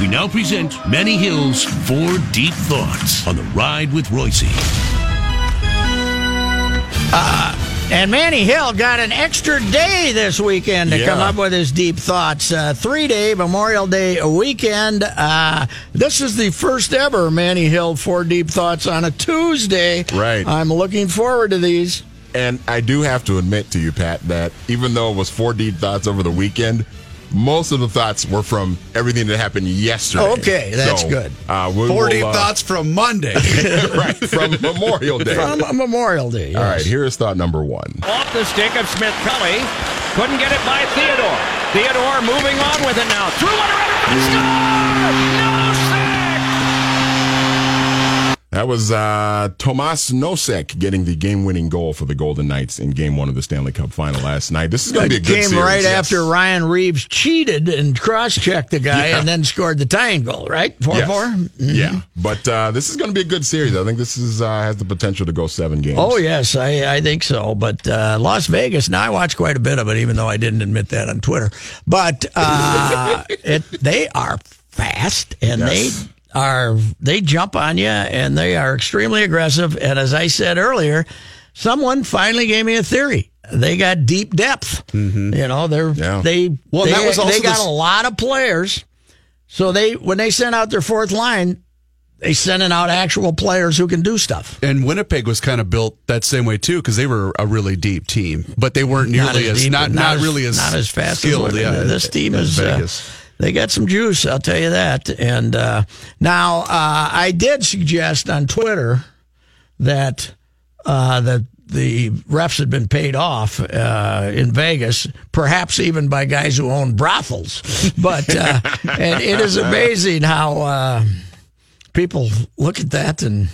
We now present Manny Hill's Four Deep Thoughts on the Ride with Royce. And Manny Hill got an extra day this weekend to Yeah. come up with his deep thoughts. Uh, three day Memorial Day weekend. Uh, this is the first ever Manny Hill Four Deep Thoughts on a Tuesday. Right. I'm looking forward to these. And I do have to admit to you, Pat, that even though it was four deep thoughts over the weekend, most of the thoughts were from everything that happened yesterday. Okay, that's So, good. Uh, we Four will, uh, thoughts from Monday. right, from Memorial Day. From Memorial Day. All right, here is thought number one. Off the stick of Smith Cully. Couldn't get it by Theodore. Theodore moving on with it now. Through one around for score! No That was uh, Tomas Nosek getting the game-winning goal for the Golden Knights in Game One of the Stanley Cup Final last night. This is going to be a came series. right yes. after Ryan Reaves cheated and cross-checked the guy Yeah. and then scored the tying goal, right? 4 Yes. 4? Yeah, but uh, this is going to be a good series. I think this is uh, has the potential to go seven games. Oh yes, I, I think so. But uh, Las Vegas. Now I watch quite a bit of it, even though I didn't admit that on Twitter. But uh, it, they are fast and Yes. they are they jump on you and they are extremely aggressive. And as I said earlier, someone finally gave me a theory. They got deep depth. You know, they're Yeah. they Well, they, that was also they got this- a lot of players. So they when they sent out their fourth line, they sending out actual players who can do stuff. and Winnipeg was kind of built that same way too because they were a really deep team, but they weren't nearly as, deep, not not, as- really as not as fast skilled. as yeah, this team as is. Uh. They got some juice, I'll tell you that. And uh, now uh, I did suggest on Twitter that uh, the the refs had been paid off uh, in Vegas, perhaps even by guys who own brothels. But uh, and it is amazing how uh, people look at that and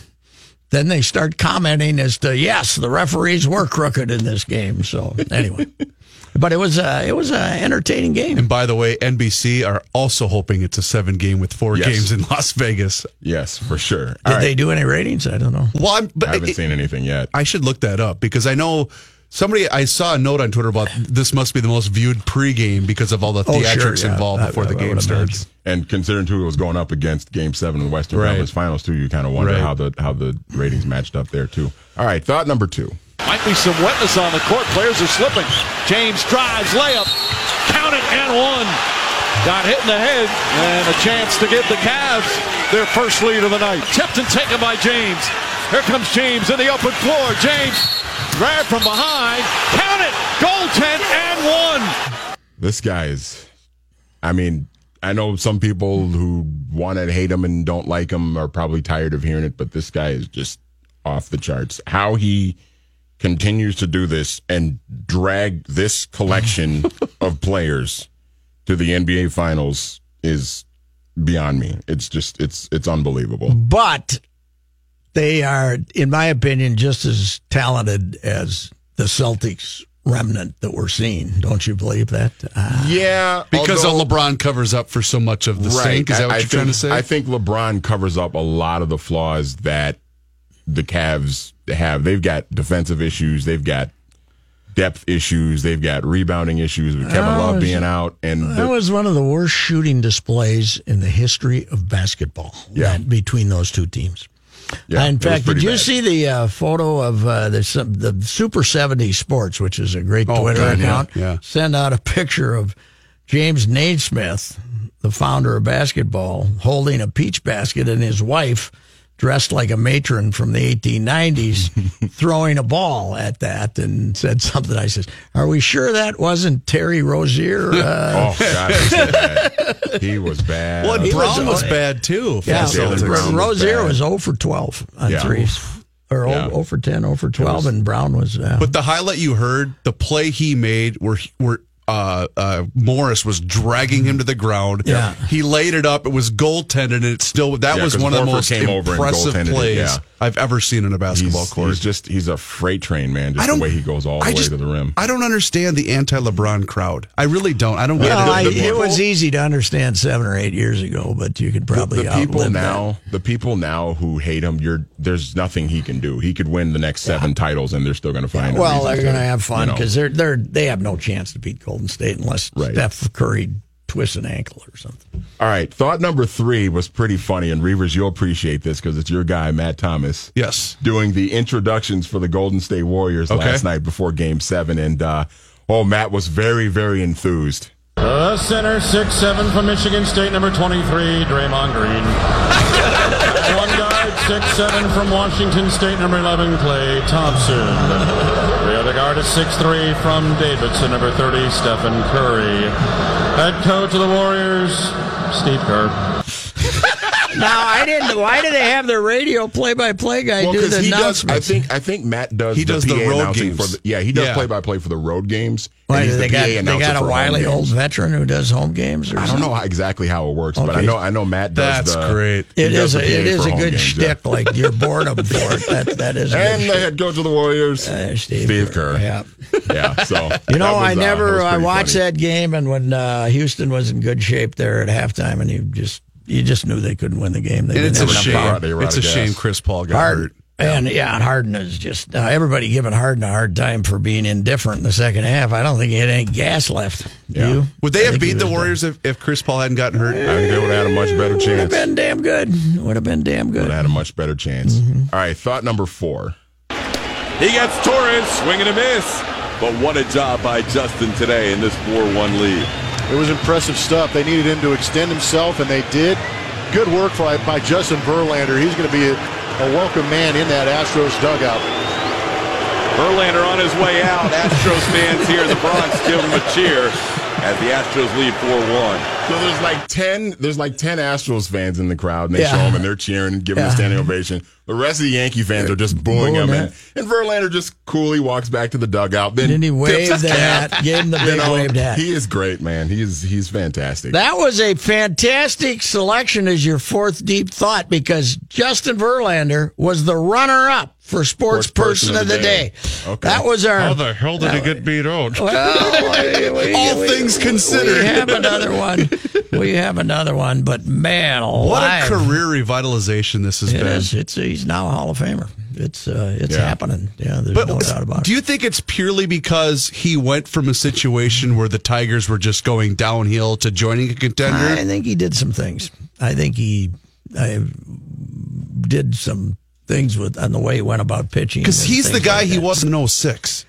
then they start commenting as to yes, the referees were crooked in this game. So anyway, but it was a, it was an entertaining game. And by the way, NBC are also hoping it's a seven game with four Yes. games in Las Vegas. yes, for sure. Did All right. they do any ratings? I don't know. Well, I'm, I haven't it- seen anything yet. I should look that up because I know somebody. I saw a note on Twitter about this must be the most viewed pregame because of all the Oh, sure, theatrics yeah. involved I- before I the game starts. And considering too, it was going up against Game Seven of the Western Right. Conference Finals too. You kind of wonder Right. how the how the ratings matched up there too. All right, thought number two. Might be some wetness on the court. Players are slipping. James drives, layup. Count it and one. Got hit in the head and a chance to give the Cavs their first lead of the night. Tipped and taken by James. Here comes James in the open floor. James grabbed from behind. Count it. Goaltend and one. This guy is. I mean, I know some people who want to hate him and don't like him are probably tired of hearing it, but this guy is just off the charts. How he continues to do this and drag this collection of players to the NBA Finals is beyond me. It's just it's it's unbelievable. But they are, in my opinion, just as talented as the Celtics remnant that we're seeing. Don't you believe that? Uh, Yeah, Because although- LeBron covers up for so much of the stink. Is that what I you're trying to say? I think LeBron covers up a lot of the flaws that the Cavs have. They've got defensive issues. They've got depth issues. They've got rebounding issues with Kevin Love is- being out. And that was one of the worst shooting displays in the history of basketball. Yeah. that- between those two teams. yeah, in fact, did you bad. see the uh, photo of uh, the some- the Super 70 Sports, which is a great Oh, Twitter God, yeah, account? yeah. Send out a picture of James Naismith, the founder of basketball, holding a peach basket, and his wife, dressed like a matron from the 1890s, throwing a ball at that, and said something. I says, "Are we sure that wasn't Terry Rozier?" Uh, Oh God, he was bad. he was bad. Well, He Brown was- was, bad too. for yeah, the Jaylen Brown was Rozier bad. was 0 for 12 on Yeah. threes, or Yeah. 0, for 10, 0 for 12, and Brown was. Uh, But the highlight you heard, the play he made, where where uh, uh, Morris was dragging him to the ground. Yeah. he laid it up. It was goaltended, and it still that Yeah, was 'cause one of the most came over and impressive plays yeah. I've ever seen in a basketball he's, court. he's just he's a freight train, man. Just I don't the way he goes all the I way just- to the rim. I don't understand the anti-LeBron crowd. I really don't. I don't get well, it. I, the it was easy to understand seven or eight years ago, but you could probably the people outlive now, the people now who hate him, you're there's nothing he can do. He could win the next seven titles, and they're still going to find. a Well, they're to, going to have fun you know. because they're they're they have no chance to beat Golden State unless Right. Steph Curry twists an ankle or something. All right, thought number three was pretty funny, and Reavers, you'll appreciate this because it's your guy, Matt Thomas. Yes. doing the introductions for the Golden State Warriors Okay. last night before Game Seven, and uh, oh, Matt was very, very enthused. The center, six seven from Michigan State, number 23, Draymond Green. Six seven from Washington State, number 11, Klay Thompson. The other guard is six three from Davidson, number 30, Stephen Curry. Head coach of the Warriors, Steve Kerr. Now I didn't. Why do they have their radio play-by-play guy Well, do the because he does. I announcements? think I think Matt does. He the does the PA road games. For the, yeah, he does Yeah. play by play for the road games. Why, they the got they got a for home wily old veteran who does home games. Or I don't know how, exactly how it works, but I know I know Matt does. That's the, great. he It does is. A, the PA it is a good games, shtick. yeah. Like your boredom for it. That that is. a And good the shtick. head coach of the Warriors, Uh, Steve, Steve Kerr. Yeah. Yeah, so You know, was, I uh, never. that I watched funny. that game, and when uh, Houston was in good shape there at halftime, and you just you just knew they couldn't win the game. They it's didn't a shame. power. They were out It's a gas. shame Chris Paul got Harden. hurt. And yeah, and Harden is just uh, everybody giving Harden a hard time for being indifferent in the second half. I don't think he had any gas left. Yeah. you? Would they I have beat the Warriors if, if Chris Paul hadn't gotten hurt? I think they would have had a much better Would have chance. been damn good. Would have been damn good. Would have had a much better chance. Mm-hmm. All right, thought number four. He gets Torres swinging a miss. But what a job by Justin today in this 4-1 lead. It was impressive stuff. They needed him to extend himself, and they did. Good work by, by Justin Verlander. He's going to be a, a welcome man in that Astros dugout. Verlander on his way out. Astros fans here in the Bronx give him a cheer as the Astros lead 4-1. So there's like ten. There's like ten Astros fans in the crowd, and they Yeah. show him, and they're cheering, and giving him Yeah. a standing ovation. The rest of the Yankee fans are just booing him, and, and Verlander just coolly walks back to the dugout. Then Didn't he tips wave his cap. hat? Gave him the You oh, know, waved hat. He is great, man. He is he's fantastic. That was a fantastic selection as your fourth deep thought because Justin Verlander was the runner up for Sports, Person, of the Day. Okay. That was our. How the hell did he get beat out? Well, we- we- All we- things considered, we have another one. We have another one, but man, What a career revitalization this has It been. is. It's he's now a Hall of Famer. It's uh, it's Yeah. happening. Yeah, there's But no doubt about it. do you think it's purely because he went from a situation where the Tigers were just going downhill to joining a contender? I think he did some things. I think he I did some things with on the way he went about pitching. Because he's the guy like he was in 06.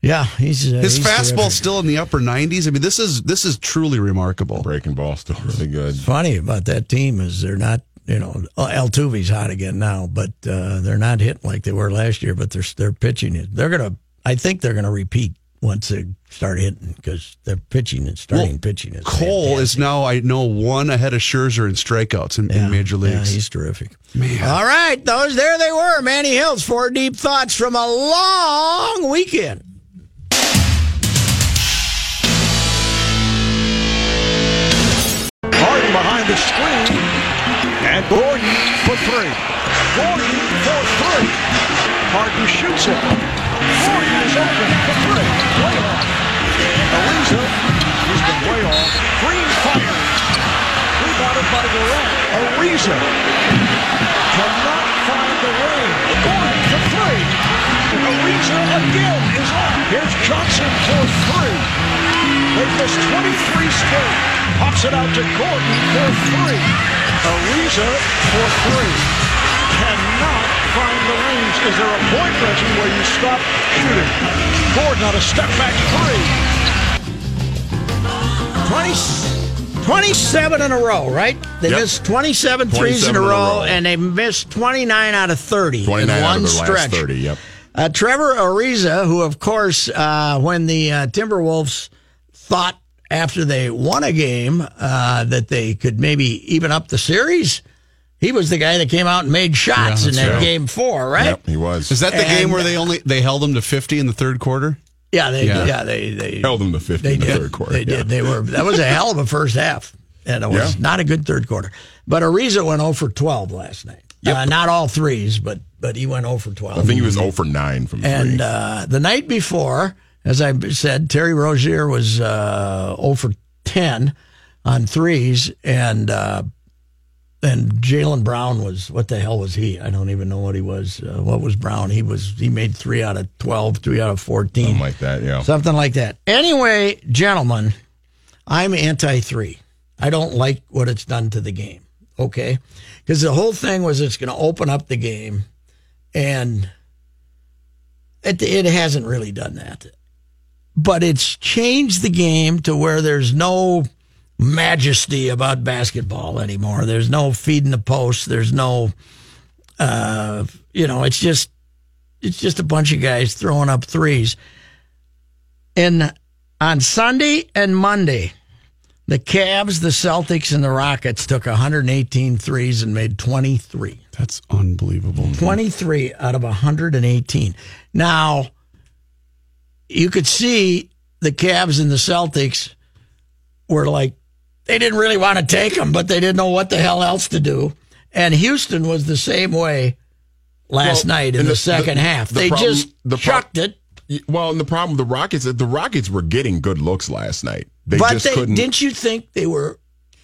Yeah, he's uh, His he's fastball's terrific. still in the upper 90s. I mean, this is this is truly remarkable. Breaking ball still really good. funny about that team is they're not. You know, Altuve's hot again now, but uh, they're not hitting like they were last year. But they're they're pitching it. They're gonna. I think they're gonna repeat once they start hitting because they're pitching and starting Well, pitching is Cole fantastic. is now, I know, one ahead of Scherzer in strikeouts in, in major Yeah, leagues. he's terrific. Man. All right, those there they were. Manny Hills, four deep thoughts from a long weekend. Harden behind the screen. And Gordon for three. Gordon for three. Harden shoots it. Gordon is open for three. Way off. Ariza, he's been way off. Green fires. Rebounded by Durant. Ariza cannot find the lane. Gordon for three. Ariza again is off. Here's Johnson for three. They've missed 23 straight. Pops it out to Gordon for three. Ariza for three. Cannot find the range. Is there a point, Reggie, where you stop shooting? Gordon on a step back three. 20, 27 in a row, right? They Yep. missed 27 threes in 27 a in a row, row. and they missed 29 out of 30 29 in out one of the stretch. last 30. Yep. Uh, Trevor Ariza, who, of course, uh, when the uh, Timberwolves thought after they won a game uh, that they could maybe even up the series, he was the guy that came out and made shots in that right. game four, right? Yep, he was. Is that the And- game where they only they held them to 50 in the third quarter? Yeah, they, yeah. Yeah. they, they held him to 50 They in the did. third quarter? They yeah. did. They were. That was a hell of a first half, and it was Yeah. not a good third quarter. But Ariza went 0 for 12 last night. Uh, not all threes, but but he went 0 for 12. I think he was 0 for 9 from three. And uh, the night before, as I said, Terry Rozier was uh, 0 for 10 on threes, and uh, and Jaylen Brown was what the hell was he? I don't even know what he was. Uh, what was Brown? He was he made three out of 12, three out of 14. Something like that, yeah. Something like that. Anyway, gentlemen, I'm anti three. I don't like what it's done to the game. Okay. Because the whole thing was it's going to open up the game, and it, it hasn't really done that. But it's changed the game to where there's no majesty about basketball anymore. There's no feeding the post. There's no, uh, you know, it's just it's just a bunch of guys throwing up threes. And on Sunday and Monday, the Cavs, the Celtics, and the Rockets took 118 threes and made 23. That's unbelievable. 23 out of 118. Now, you could see the Cavs and the Celtics were like, they didn't really want to take them, but they didn't know what the hell else to do. And Houston was the same way last Well, night in the, the- second the- half. the they problem- just the pro- chucked it. Well, and the problem with the Rockets is the Rockets were getting good looks last night. They but just they, couldn't. didn't you think they were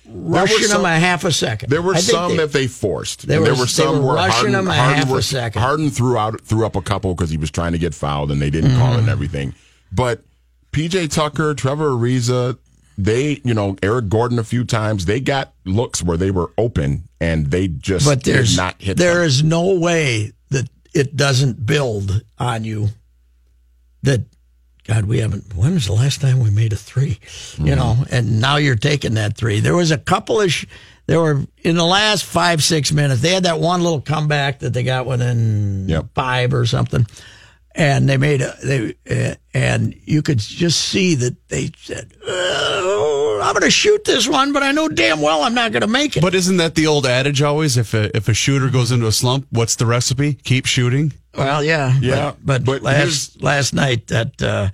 rushing some- them a half a second? There were some they- that they forced. They and there were some were rushing Harden, them a Harden half a second. Harden threw out threw up a couple because he was trying to get fouled and they didn't call it Mm-hmm. and everything. But PJ Tucker, Trevor Ariza, they you know Eric Gordon a few times. They got looks where they were open and they just but there's did not hit. there them. is no way that it doesn't build on you that god we haven't when was the last time we made a 3 Mm-hmm. you know and now you're taking that three there was a couple of sh- there were in the last five six minutes they had that one little comeback that they got within Yep. five or something and they made a they uh, and you could just see that they said "Oh, i'm going to shoot this one but i know damn well i'm not going to make it But isn't that the old adage always? If a, if a shooter goes into a slump, what's the recipe? Keep shooting. Well, yeah, Yeah, but, but, but last last night that uh,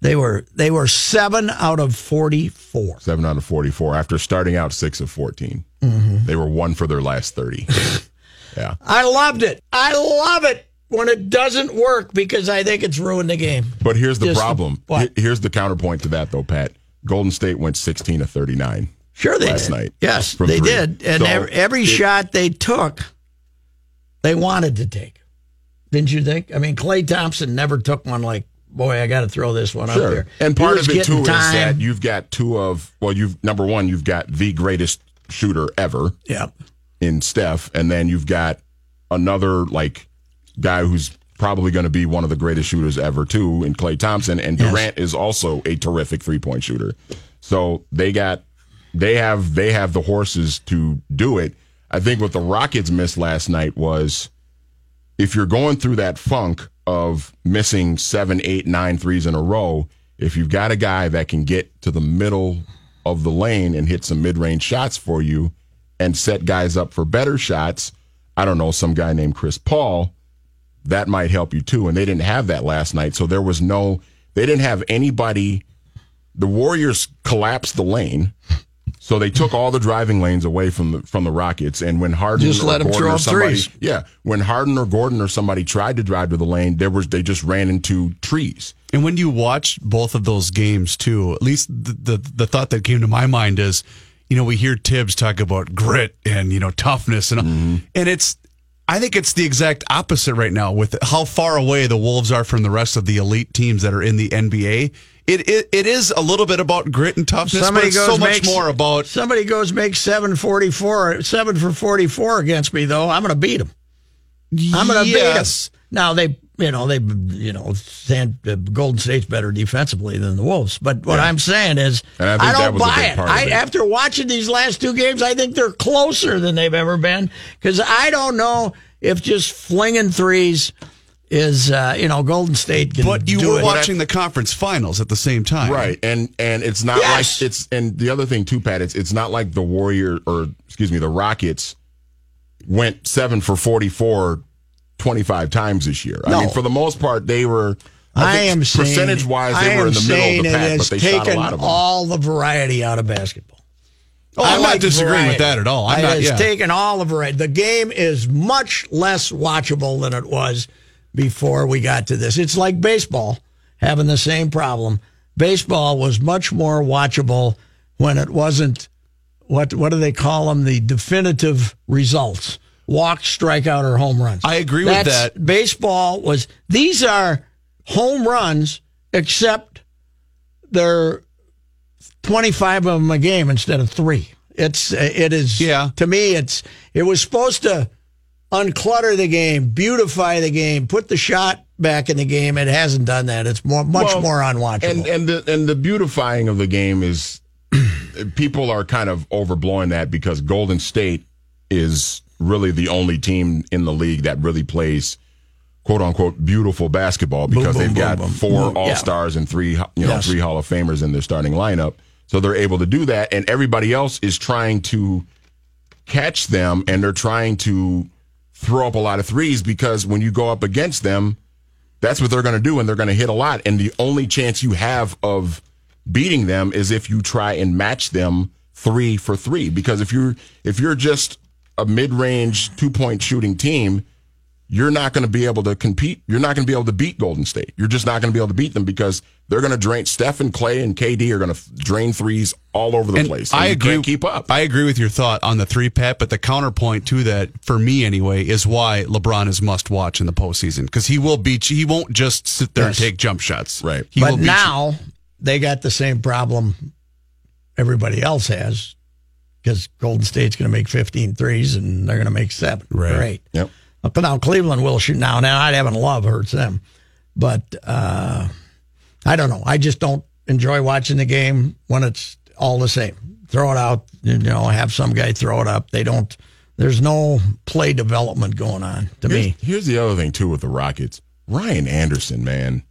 they were they were seven out of forty four. seven out of forty four after starting out six of 14 Mm-hmm. They were one for their last thirty. yeah, I loved it. I love it when it doesn't work because I think it's ruined the game. but here's the Just- problem. what? Here's the counterpoint to that, though, Pat. Golden State went sixteen of thirty nine. Sure, they Last did. night Yes, they three. did, and So every, it- shot they took, they wanted to take. Didn't you think? I mean, Klay Thompson never took one like, boy, I got to throw this one up Sure. there. And part of it too is that you've got two of well, you've number one, you've got the greatest shooter ever yeah. in Steph, and then you've got another like guy who's probably going to be one of the greatest shooters ever too in Klay Thompson, and Yes. Durant is also a terrific three point shooter. So they got they have they have the horses to do it. I think what the Rockets missed last night was if you're going through that funk of missing seven, eight, nine threes in a row, if you've got a guy that can get to the middle of the lane and hit some mid range shots for you and set guys up for better shots, I don't know, some guy named Chris Paul, that might help you too. And they didn't have that last night. So there was no, they didn't have anybody. The Warriors collapsed the lane. So they took all the driving lanes away from the from the Rockets, and when Harden Just or let 'em Gordon throw or up somebody, threes. yeah, when Harden or Gordon or somebody tried to drive to the lane, there was they just ran into trees. And when you watch both of those games too, at least the, the the thought that came to my mind is, you know, we hear Thibs talk about grit and you know toughness and mm-hmm. and it's I think it's the exact opposite right now with how far away the Wolves are from the rest of the elite teams that are in the NBA. It it, it is a little bit about grit and toughness, Somebody but goes so much makes- more about Somebody goes make seven forty four, seven for forty four against me though. I'm going to beat him. I'm going to Yes. beat him. Now they you know they you know San, uh, Golden State's better defensively than the Wolves. But what I'm saying is I I, don't buy it. I it. after watching these last two games, I think they're closer than they've ever been because I don't know if just flinging threes is uh, you know Golden State can But you do were it. watching the conference finals at the same time. Right, and and it's not Yes. like it's and the other thing too, Pat. It's it's not like the Warrior or excuse me, the Rockets went seven for 44 25 times this year. I mean, for the most part, they were. I, I am saying percentage wise, I they were in the middle saying of the pack, has but they shot a taken lot of them. all the variety out of basketball. Oh, I'm like not disagreeing with that at all. I'm not. has Yeah. taken all the variety. The game is much less watchable than it was before we got to this. It's like baseball having the same problem. Baseball was much more watchable when it wasn't what what do they call them? The definitive results: walk, strikeout, or home runs. I agree with that. Baseball was these are home runs, except they're 25 of them a game instead of three. It's it is Yeah. to me it's it was supposed to unclutter the game, beautify the game, put the shot back in the game. It hasn't done that. It's more much Well, more unwatchable. And and the and the beautifying of the game is people are kind of overblowing that because Golden State is really the only team in the league that really plays quote unquote beautiful basketball because boom, they've boom, got boom. four all stars and three you know Yes. three Hall of Famers in their starting lineup. So they're able to do that and everybody else is trying to catch them and they're trying to throw up a lot of threes because when you go up against them, that's what they're going to do and they're going to hit a lot. And the only chance you have of beating them is if you try and match them three for three. Because if you're if you're just a mid range two point shooting team, you're not going to be able to compete. You're not going to be able to beat Golden State. You're just not going to be able to beat them because they're going to drain. Steph and Klay and KD are going to drain threes all over the And place. I you agree. Can't keep up. I agree with your thought on the three pat, but the counterpoint to that, for me anyway, is why LeBron is must watch in the postseason because he will beat you. He won't just sit there Yes. and take jump shots. Right. He will but beat you. now they got the same problem everybody else has because Golden State's going to make 15 threes and they're going to make seven Right. or eight. Yep. But now Cleveland will shoot now. Now I'd have a love hurts them, but uh, I don't know. I just don't enjoy watching the game when it's all the same. Throw it out, you know, have some guy throw it up. They don't. There's no play development going on to Here's, me. here's the other thing too with the Rockets. Ryan Anderson, man,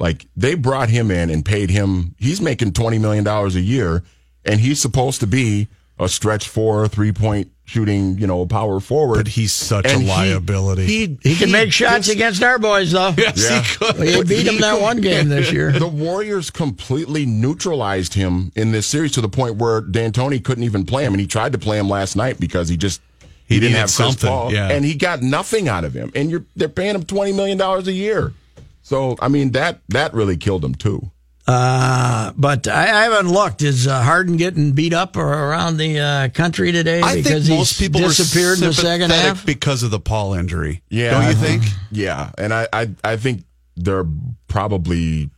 like they brought him in and paid him. He's making twenty million dollars a year, and he's supposed to be a stretch four, three point shooting, you know, power forward. But he's such And a liability. He, He can make shots gets- against our boys though. yes, Yeah. he could. We beat them that one game this year. The Warriors completely neutralized him in this series to the point where D'Antoni couldn't even play him, and he tried to play him last night because he just he, He didn't have Chris something, Paul, yeah. and he got nothing out of him. And you're they're paying him twenty million dollars a year. So I mean that that really killed him too. Uh, but I, I haven't looked. Is uh, Harden getting beat up or around the uh, country today I because think most he's people disappeared in the second half? because of the Paul injury. Yeah, don't you think? Yeah, and I, I I think there are probably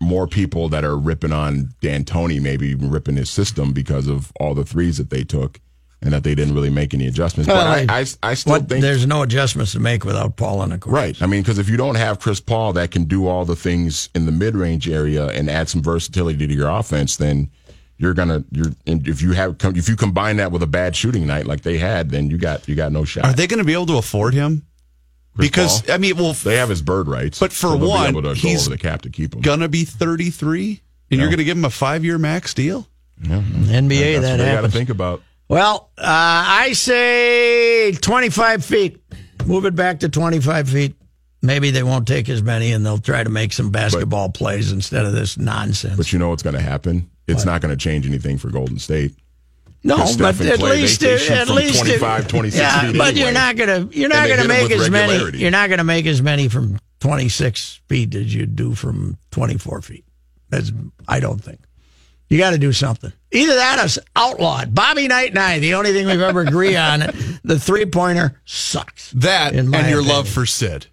more people that are ripping on D'Antoni, maybe ripping his system because of all the threes that they took and that they didn't really make any adjustments. Well, but I, I, I still What, think there's no adjustments to make without Paul on the court. Right. I mean, because if you don't have Chris Paul that can do all the things in the mid range area and add some versatility to your offense, then you're gonna you're and if you have if you combine that with a bad shooting night like they had, then you got you got no shot. Are they going to be able to afford him? Chris because Paul? I mean, well, they have his bird rights, But for so one, be able to he's go over the cap to keep him. gonna be 33, and you're going to give him a five year max deal. Yeah. NBA, That's that what they got to think about. Well, uh, I say 25 feet. Move it back to 25 feet. Maybe they won't take as many and they'll try to make some basketball plays instead of this nonsense. But you know what's going to happen? It's not going to change anything for Golden State. No, but at least they it- at least it- 25, 26 yeah, feet but you're not gonna you're not gonna make as many you're not gonna make as many from 26 feet as you do from 24 feet. That's I don't think. You got to do something. Either that or outlawed. Bobby Knight and I, the only thing we've ever agreed on, the three pointer sucks. That and your opinion. love for Sid.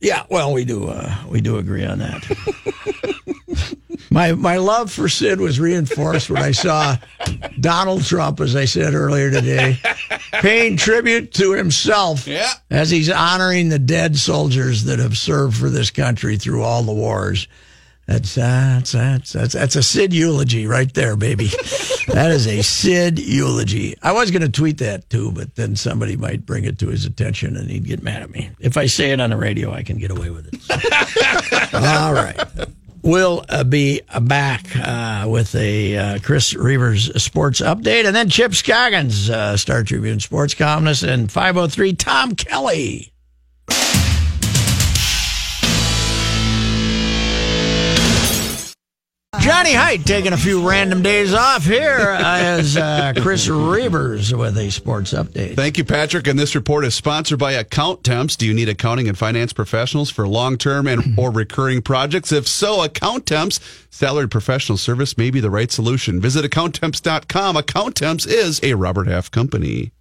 Yeah, well, we do. Uh, we do agree on that. my my love for Sid was reinforced when I saw Donald Trump, as I said earlier today, paying tribute to himself Yeah. as he's honoring the dead soldiers that have served for this country through all the wars. That's uh, that's, that's that's that's a Sid eulogy right there, baby. that is a Sid eulogy. I was going to tweet that too, but then somebody might bring it to his attention and he'd get mad at me. If I say it on the radio, I can get away with it. all right. We'll uh, be back uh, with a uh, Chris Reavers sports update, and then Chip Scoggins, uh, Star Tribune sports columnist, and 503 Tom Kelly. Johnny Height taking a few random days off here as uh, Chris Reavers with a sports update. Thank you, Patrick. And this report is sponsored by Accountemps. Do you need accounting and finance professionals for long-term and or recurring projects? If so, Accountemps salaried professional service may be the right solution. Visit accountemps.com. Account Temps is a Robert Half company.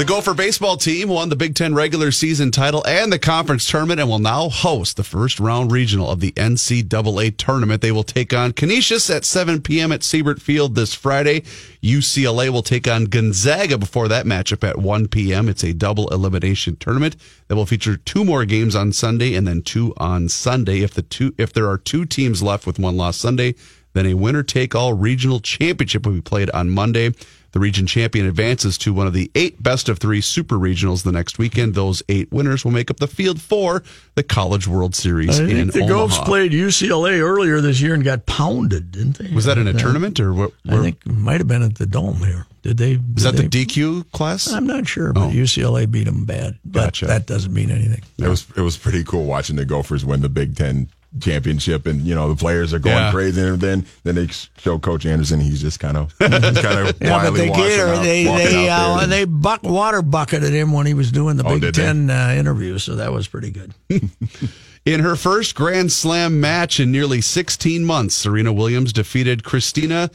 The Gopher baseball team won the Big Ten regular season title and the conference tournament and will now host the first round regional of the NCAA tournament. They will take on Canisius at 7 p.m. at Siebert Field this Friday. UCLA will take on Gonzaga before that matchup at 1 p.m. It's a double elimination tournament that will feature two more games on Sunday and then two on Sunday. If the two if there are two teams left with one loss Sunday, then a winner take all regional championship will be played on Monday. The region champion advances to one of the eight best of three super regionals the next weekend. Those eight winners will make up the field for the College World Series I in think the Omaha. Gophers played UCLA earlier this year and got pounded, didn't they? Was that in a uh, tournament or what? I think it might have been at the Dome here. Did they? is that they, the DQ class? I'm not sure, but oh. UCLA beat them bad. But Gotcha. that doesn't mean anything. It was it was pretty cool watching the Gophers win the Big Ten championship, and you know the players are going Yeah. crazy, and then then they show Coach Anderson, he's just kind of kind of Yeah, but they get cater, out- they they uh, there. they buck water bucketed him when he was doing the Oh, Big? Ten uh, interview, so that was pretty good. In her first Grand Slam match in nearly 16 months, Serena Williams defeated Kristyna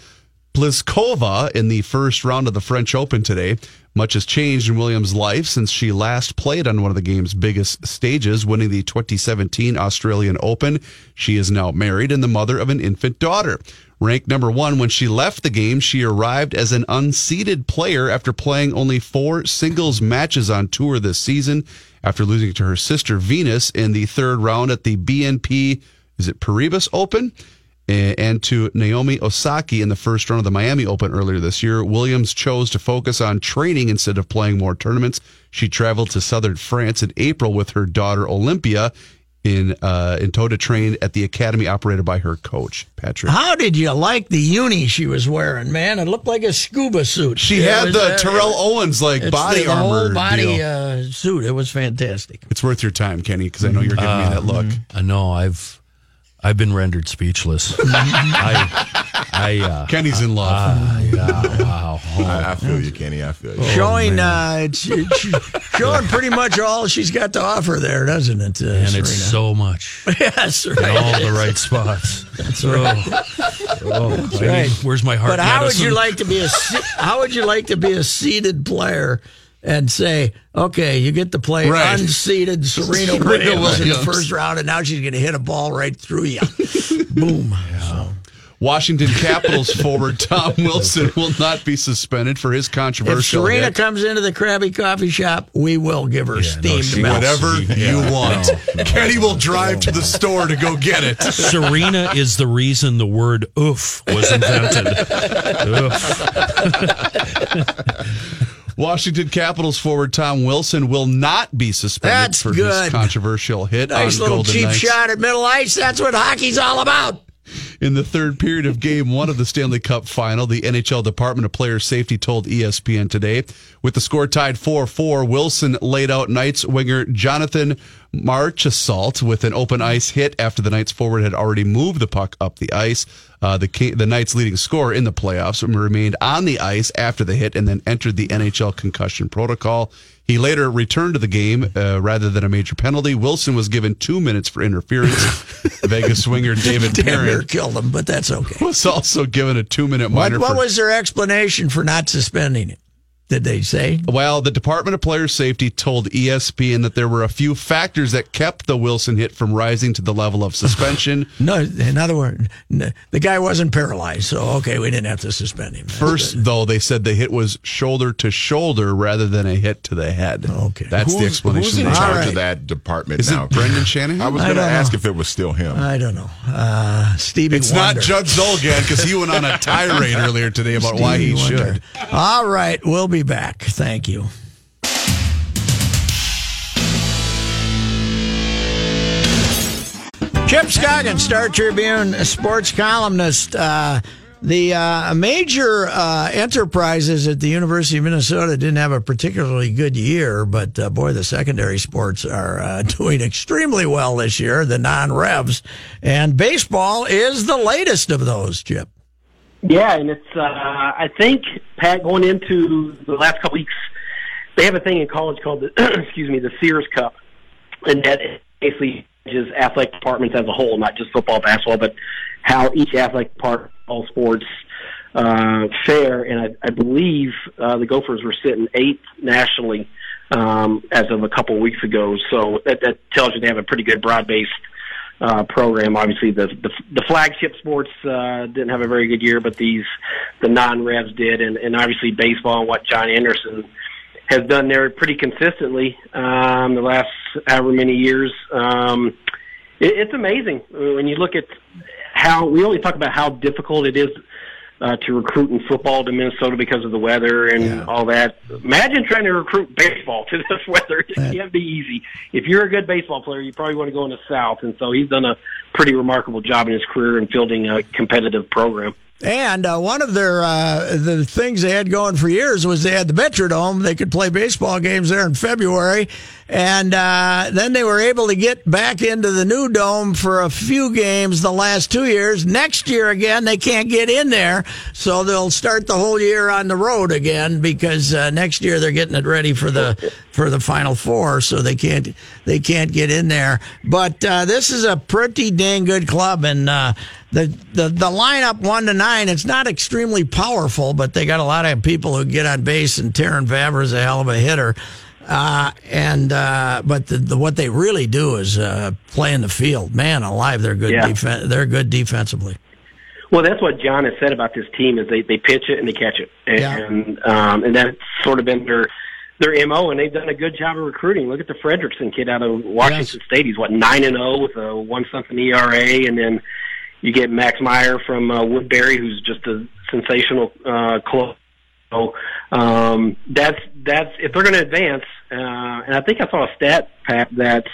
Pliskova in the first round of the French Open today. Much has changed in Williams' life since she last played on one of the game's biggest stages, winning the 2017 Australian Open. She is now married and the mother of an infant daughter. Ranked number one when she left the game, she arrived as an unseeded player after playing only four singles matches on tour this season after losing to her sister Venus in the third round at the BNP, is it Paribas Open? A- And to Naomi Osaka in the first round of the Miami Open earlier this year, Williams chose to focus on training instead of playing more tournaments. She traveled to southern France in April with her daughter Olympia in uh, in tow to train at the academy operated by her coach Patrick. How did you like the uni she was wearing, man? It looked like a scuba suit. She It had was, the uh, Terrell Owens like body the, the armor whole body deal. uh, suit. It was fantastic. it's worth your time, Kenny, because I know you're giving me that look. I know I've I've been rendered speechless. I I uh, Kenny's in love. ah, yeah, wow. I, I feel you, Kenny. I feel you. showing uh, it's, it's showing pretty much all she's got to offer there, doesn't it, uh, and Serena? it's so much yes, in all the right spots. That's right. Oh, I need- right. where's my heart? But how would you like to be a se- how would you like to be a seeded player and say, okay, you get to play Right. unseeded Serena, Serena Williams, in the first round, and now she's going to hit a ball right through you. Boom. So, Washington Capitals forward Tom Wilson will not be suspended for his controversial. if Serena hit. comes into the Krabby Coffee Shop, we will give her no, steamed she- milk. Whatever you want. Kenny will drive to the store to go get it. Serena is the reason the word oof was invented. oof. Washington Capitals forward Tom Wilson will not be suspended That's for good. his controversial hit Nice on little Golden cheap Knights. shot at middle ice. That's what hockey's all about. In the third period of game one of the Stanley Cup final, the NHL Department of Player Safety told ESPN today, with the score tied 4 4, Wilson laid out Knights winger Jonathan Marchessault with an open ice hit after the Knights forward had already moved the puck up the ice. Uh, the, the Knights' leading scorer in the playoffs remained on the ice after the hit and then entered the NHL concussion protocol. He later returned to the game uh, rather than a major penalty. Wilson was given two minutes for interference. Vegas swinger David Damn near Perron killed him, but that's okay. was also given a two minute What, minor. what for, was their explanation for not suspending it? Did they say? Well, the Department of Player Safety told ESPN that there were a few factors that kept the Wilson hit from rising to the level of suspension. No, in other words, n- the guy wasn't paralyzed, so okay, we didn't have to suspend him. First, though, they said the hit was shoulder to shoulder rather than a hit to the head. Okay. That's the explanation. who's in charge right. of that department Is now? it Brendan Shanahan? I was going to ask know. if it was still him. I don't know. Uh, Stevie It's Wonder. not Judd Zulgad because he went on a tirade earlier today about why he Wonder. should. All right, we'll be back. Thank you. Chip Scoggin, Star Tribune sports columnist. Uh, the uh, major uh, enterprises at the University of Minnesota didn't have a particularly good year, but uh, boy, the secondary sports are uh, doing extremely well this year, the non revs. And baseball is the latest of those, Chip. Yeah, and it's uh, I think Pat going into the last couple weeks, they have a thing in college called the excuse me the Sears Cup, and that basically is athletic departments as a whole, not just football, basketball, but how each athletic department, all sports, uh, fare. And I, I believe uh, the Gophers were sitting eighth nationally um, as of a couple weeks ago. So that, that tells you they have a pretty good broad based uh, program. Obviously, the, the the flagship sports uh, didn't have a very good year, but these the non-revs did, and, and obviously baseball and what John Anderson has done there pretty consistently um, the last however many years. Um, it, it's amazing when you look at how we only talk about how difficult it is. Uh, to recruit in football to Minnesota because of the weather and all that. Imagine trying to recruit baseball to this weather. It can't be easy. If you're a good baseball player, you probably want to go in the South. And so he's done a pretty remarkable job in his career in fielding a competitive program. And uh, one of their uh, the things they had going for years was they had the Metrodome. They could play baseball games there in February, and uh, then they were able to get back into the new dome for a few games the last two years. Next year again, they can't get in there, so they'll start the whole year on the road again because uh, next year they're getting it ready for the for the Final Four, so they can't they can't get in there. But uh, this is a pretty dang good club, and uh, the, the the lineup one to nine. It's not extremely powerful, but they got a lot of people who get on base, and Terrin Vavra is a hell of a hitter. Uh, and uh, but the, the, what they really do is uh, play in the field. Man alive, they're good. Yeah. Defen- they're good defensively. Well, that's what John has said about this team is they they pitch it and they catch it, and um, and that's sort of been their their mo, and they've done a good job of recruiting. Look at the Fredrickson kid out of Washington State. He's what nine and zero with a one something ERA, and then you get Max Meyer from uh, Woodbury, who's just a sensational uh, close. So um, that's that's if they're going to advance, uh, and I think I saw a stat, Pat, that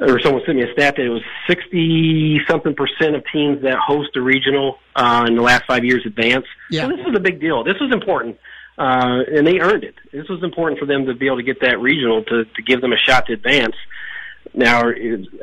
or someone sent me a stat that it was 60 something percent of teams that host a regional uh, in the last five years advance. Yeah. So this was a big deal. This was important, uh, and they earned it. This was important for them to be able to get that regional to, to give them a shot to advance. Now,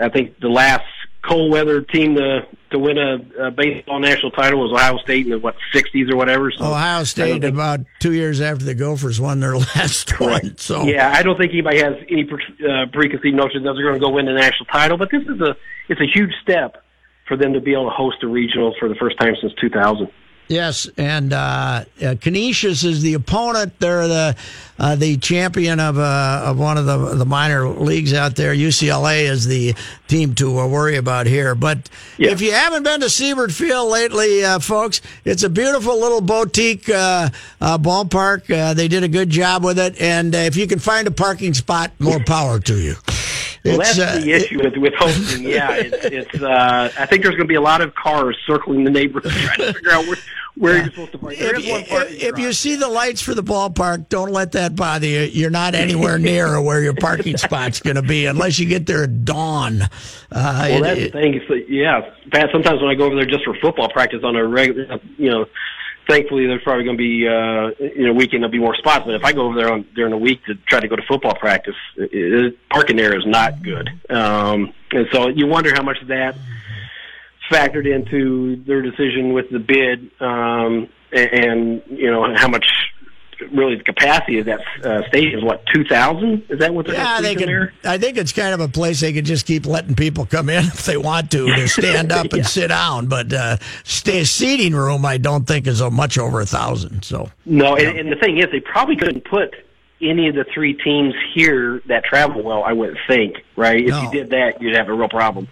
I think the last cold weather team to to win a, a baseball national title was Ohio State in the what 60s or whatever. So Ohio State about two years after the Gophers won their last one. So yeah, I don't think anybody has any pre- uh, preconceived notion that they're going to go win the national title. But this is a it's a huge step for them to be able to host a regional for the first time since 2000. Yes, and uh, uh, Canisius is the opponent. They're the uh, the champion of uh, of one of the the minor leagues out there. UCLA is the team to uh, worry about here. But if you haven't been to Siebert Field lately, uh, folks, it's a beautiful little boutique uh, uh, ballpark. Uh, they did a good job with it, and uh, if you can find a parking spot, more power to you. Well, that's uh, the issue with with hosting. Yeah, it's, it's uh, I think there's going to be a lot of cars circling the neighborhood trying to figure out where where you're supposed to park. There If, if, if you see the lights for the ballpark, don't let that bother you. You're not anywhere near where your parking spot's going to be unless you get there at dawn. Uh, Well, it- that's the thing. It's, yeah, Pat. Sometimes when I go over there just for football practice on a regular, you know, thankfully there's probably going to be, uh, you know, weekend there'll be more spots. But if I go over there on during the week to try to go to football practice, it, it, parking there is not good. Um, and so you wonder how much of that factored into their decision with the bid, um, and, and you know how much really the capacity of that uh, stadium is what two thousand? Is that what they're Yeah, they could. there? I think it's kind of a place they could just keep letting people come in if they want to to stand up and sit down. But uh, stay seating room, I don't think is a much over a thousand. So No, and, and the thing is, they probably couldn't put any of the three teams here that travel well. I wouldn't think, right? If No. you did that, you'd have a real problem.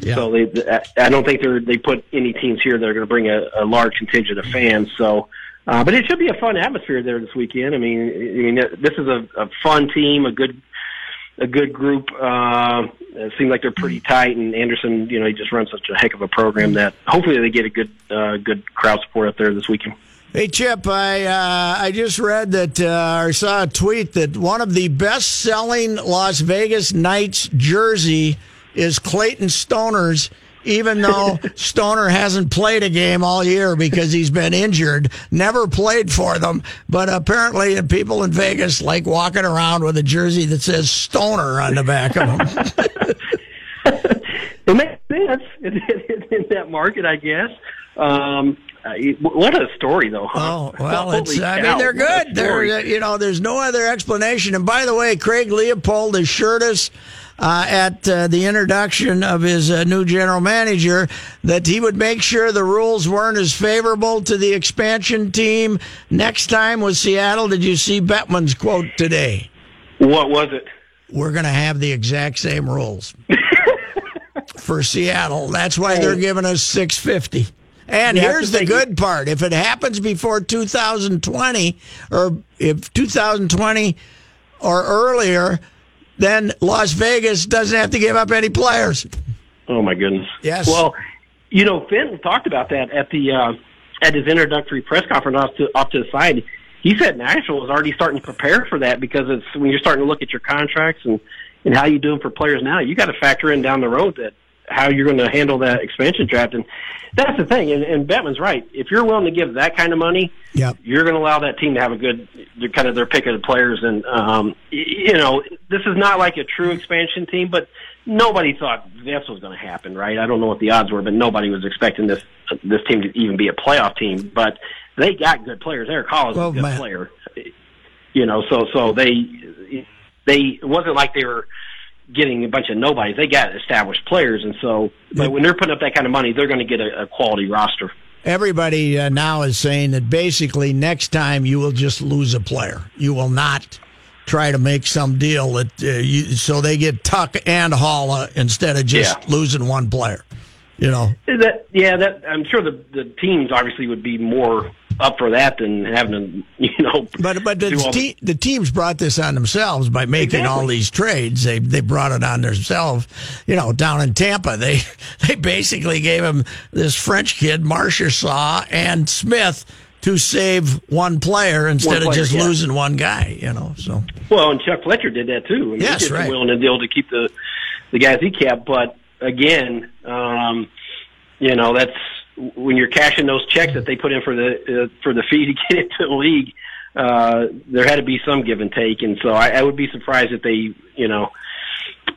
Yeah. So they, I don't think they're they put any teams here that are going to bring a, a large contingent of fans. So, uh, but it should be a fun atmosphere there this weekend. I mean, I mean, this is a, a fun team, a good a good group. Uh, it seems like they're pretty tight, and Anderson, you know, he just runs such a heck of a program that hopefully they get a good uh, good crowd support up there this weekend. Hey Chip, I uh, I just read that uh, or saw a tweet that one of the best selling Las Vegas Knights jersey is Clayton Stoner's. Even though Stoner hasn't played a game all year because he's been injured, never played for them, but apparently people in Vegas like walking around with a jersey that says Stoner on the back of them. it makes sense in, that market, I guess. Um, what a story, though. Huh? Oh well, it's. Holy I cow, mean, they're good. They're. You know, there's no other explanation. And by the way, Craig Leipold assured us uh, at uh, the introduction of his uh, new general manager that he would make sure the rules weren't as favorable to the expansion team next time with Seattle. Did you see Bettman's quote today? What was it? We're going to have the exact same rules for Seattle. That's why they're giving us 650. And You here's the good part. If it happens before 2020 or if 2020 or earlier, then Las Vegas doesn't have to give up any players. Oh my goodness. Yes. Well, you know, Fenton talked about that at the uh, at his introductory press conference off to off to the side. He said Nashville is already starting to prepare for that because it's when you're starting to look at your contracts and and how you do them for players now. You got to factor in down the road that how you're going to handle that expansion draft, and that's the thing. And, and Bettman's right. If you're willing to give that kind of money, Yep. you're going to allow that team to have a good, kind of their pick of the players. And, um, you know, this is not like a true expansion team, but nobody thought this was going to happen, right? I don't know what the odds were, but nobody was expecting this, this team to even be a playoff team, but they got good players. Eric Collins Well, is a good man. player, you know, so, so they, they, it wasn't like they were, getting a bunch of nobodies. They got established players, and so, but when they're putting up that kind of money, they're going to get a, a quality roster. Everybody uh, now is saying that basically next time you will just lose a player. You will not try to make some deal that uh, you, so they get Tuch and Haula instead of just Yeah. losing one player. You know, That yeah, that I'm sure the the teams obviously would be more up for that than having to you know. But but the, te- the teams brought this on themselves by making all these trades. They they brought it on themselves. You know, down in Tampa, they they basically gave him this French kid, Marchessault and Smith, to save one player instead of player, just yeah. losing one guy. You know, so Well, and Chuck Fletcher did that too. I mean, Yes, he did right. willing to deal to keep the the guys he kept. But again, um, you know, that's when you're cashing those checks that they put in for the uh, for the fee to get into the league. Uh, there had to be some give and take, and so I, I would be surprised if they, you know,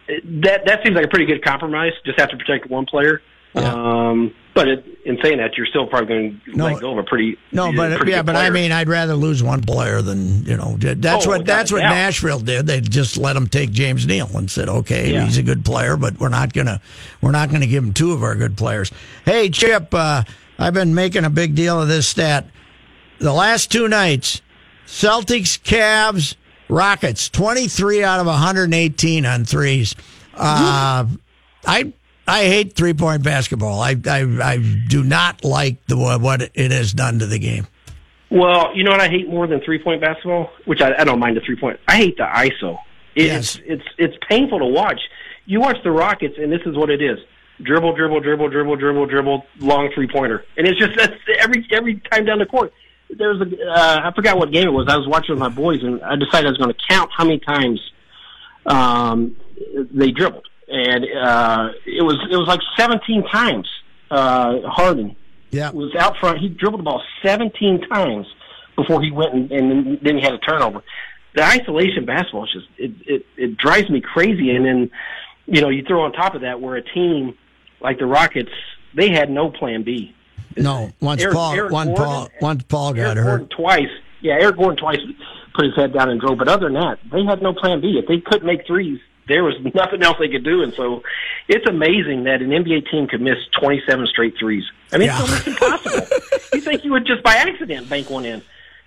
that that seems like a pretty good compromise. Just have to protect one player. Um, but it, in saying that, you're still probably going to No, let go of a pretty no, but pretty yeah, but I mean, I'd rather lose one player than you know. That's Oh, what that's what doubt. Nashville did. They just let him take James Neal and said, okay, Yeah. he's a good player, but we're not gonna we're not gonna give him two of our good players. Hey, Chip, uh, I've been making a big deal of this stat. The last two nights, Celtics, Cavs, Rockets, twenty three out of one hundred eighteen on threes. Uh, I I hate three point basketball. I, I I do not like the what it has done to the game. Well, you know what I hate more than three point basketball, which I, I don't mind the three point. I hate the ISO. It, Yes. It's it's it's painful to watch. You watch the Rockets, and this is what it is: dribble, dribble, dribble, dribble, dribble, dribble, long three pointer, and it's just that's every every time down the court. There was a uh, I forgot what game it was. I was watching with my boys, and I decided I was going to count how many times um, they dribbled, and uh, it was it was like 17 times. Uh, Harden Yeah. was out front. He dribbled the ball 17 times before he went and, and then he had a turnover. The isolation basketball is just it, it it drives me crazy. And then you know you throw on top of that where a team like the Rockets they had no plan B. No, once Eric- Paul, Eric one Gordon- Paul, once Paul got Eric hurt. Gordon twice yeah, Eric Gordon twice put his head down and drove, but other than that, they had no plan B. If they couldn't make threes, there was nothing else they could do, and so it's amazing that an NBA team could miss 27 straight threes. I mean, Yeah. it's almost impossible. you think you would just by accident bank one in?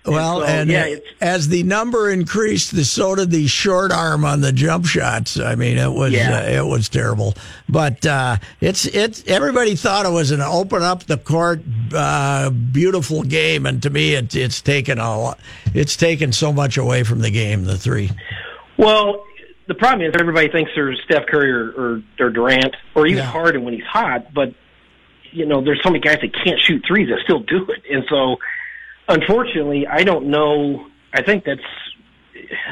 Well, so, and yeah, it's- as the number increased, the so did the short arm on the jump shots. I mean, it was Yeah. uh, it was terrible. But uh, it's it's everybody thought it was an open up the court, uh, beautiful game, and to me, it, it's taken a lot, it's taken so much away from the game. The three. Well, the problem is everybody thinks they're Steph Curry or, or, or Durant or even Yeah. Harden when he's hot, but you know, there's so many guys that can't shoot threes that still do it, and so unfortunately, I don't know. I think that's.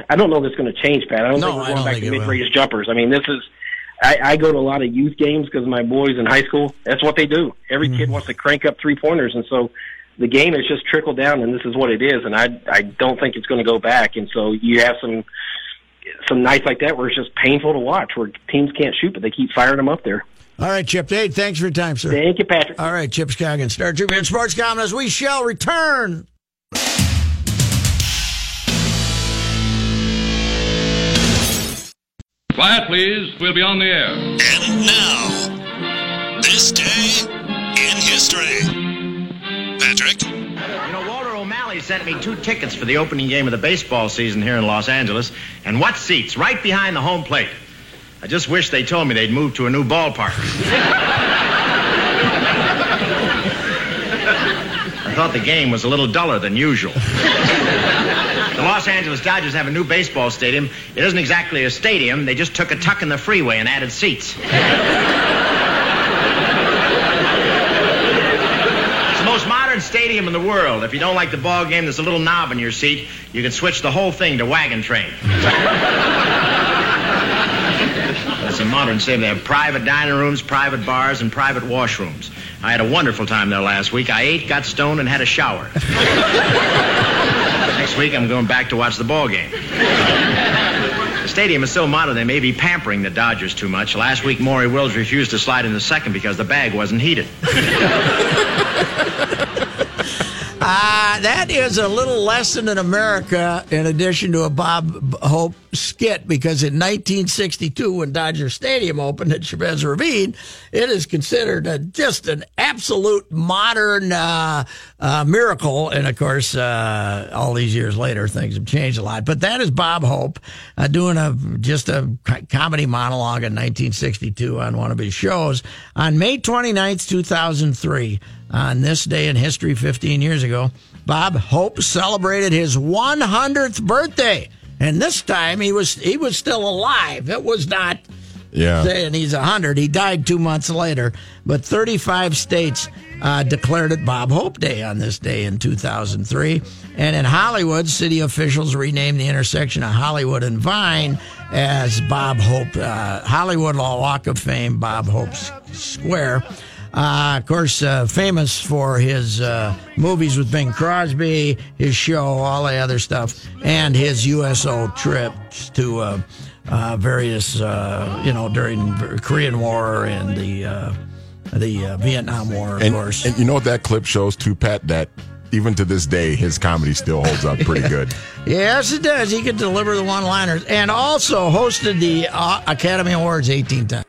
I don't know that's going to change, Pat. I don't No, think we're going back to mid-range jumpers. I mean, this is. I, I go to a lot of youth games because my boys in high school. That's what they do. Every kid Mm-hmm. wants to crank up three pointers, and so the game has just trickled down, and this is what it is. And I I don't think it's going to go back. And so you have some some nights like that where it's just painful to watch, where teams can't shoot, but they keep firing them up there. All right, Chip. Hey, thanks for your time, sir. Thank you, Patrick. All right, Chip Scoggins, Star Tribune Sports Columnist. We shall return. Quiet, please. We'll be on the air. And now, O'Malley sent me two tickets for the opening game of the baseball season here in Los Angeles. And what seats? Right behind the home plate. I just wish they told me they'd moved to a new ballpark. I thought the game was a little duller than usual. The Los Angeles Dodgers have a new baseball stadium. It isn't exactly a stadium. They just took a tuck in the freeway and added seats. It's the most modern stadium in the world. If you don't like the ball game, there's a little knob in your seat. You can switch the whole thing to wagon train. That's a modern stadium. They have private dining rooms, private bars, and private washrooms. I had a wonderful time there last week. I ate, got stoned, and had a shower. Next week, I'm going back to watch the ball game. The stadium is so modern they may be pampering the Dodgers too much. Last week, Maury Wills refused to slide in the second because the bag wasn't heated. Uh, that is a little lesson in America, in addition to a Bob Hope skit, because in 1962, when Dodger Stadium opened at Chavez Ravine, it is considered a, just an absolute modern uh, uh, miracle. And of course, uh, all these years later, things have changed a lot. But that is Bob Hope uh, doing a just a comedy monologue in 1962 on one of his shows on May 29th, 2003 on this day in history 15 years ago, Bob Hope celebrated his 100th birthday. And this time he was he was still alive. It was not Yeah. saying he's 100. He died 2 months later, but 35 states uh, declared it Bob Hope Day on this day in 2003. And in Hollywood, city officials renamed the intersection of Hollywood and Vine as Bob Hope uh, Hollywood Walk of Fame Bob Hope Square. Uh, of course, uh, famous for his uh, movies with Bing Crosby, his show, all the other stuff, and his USO trips to uh, uh, various, uh, you know, during the Korean War and the uh, the uh, Vietnam War, of And, course. and you know what that clip shows too, Pat? That even to this day, his comedy still holds up pretty good. yes, it does. He could deliver the one-liners, and also hosted the uh, Academy Awards 18 times.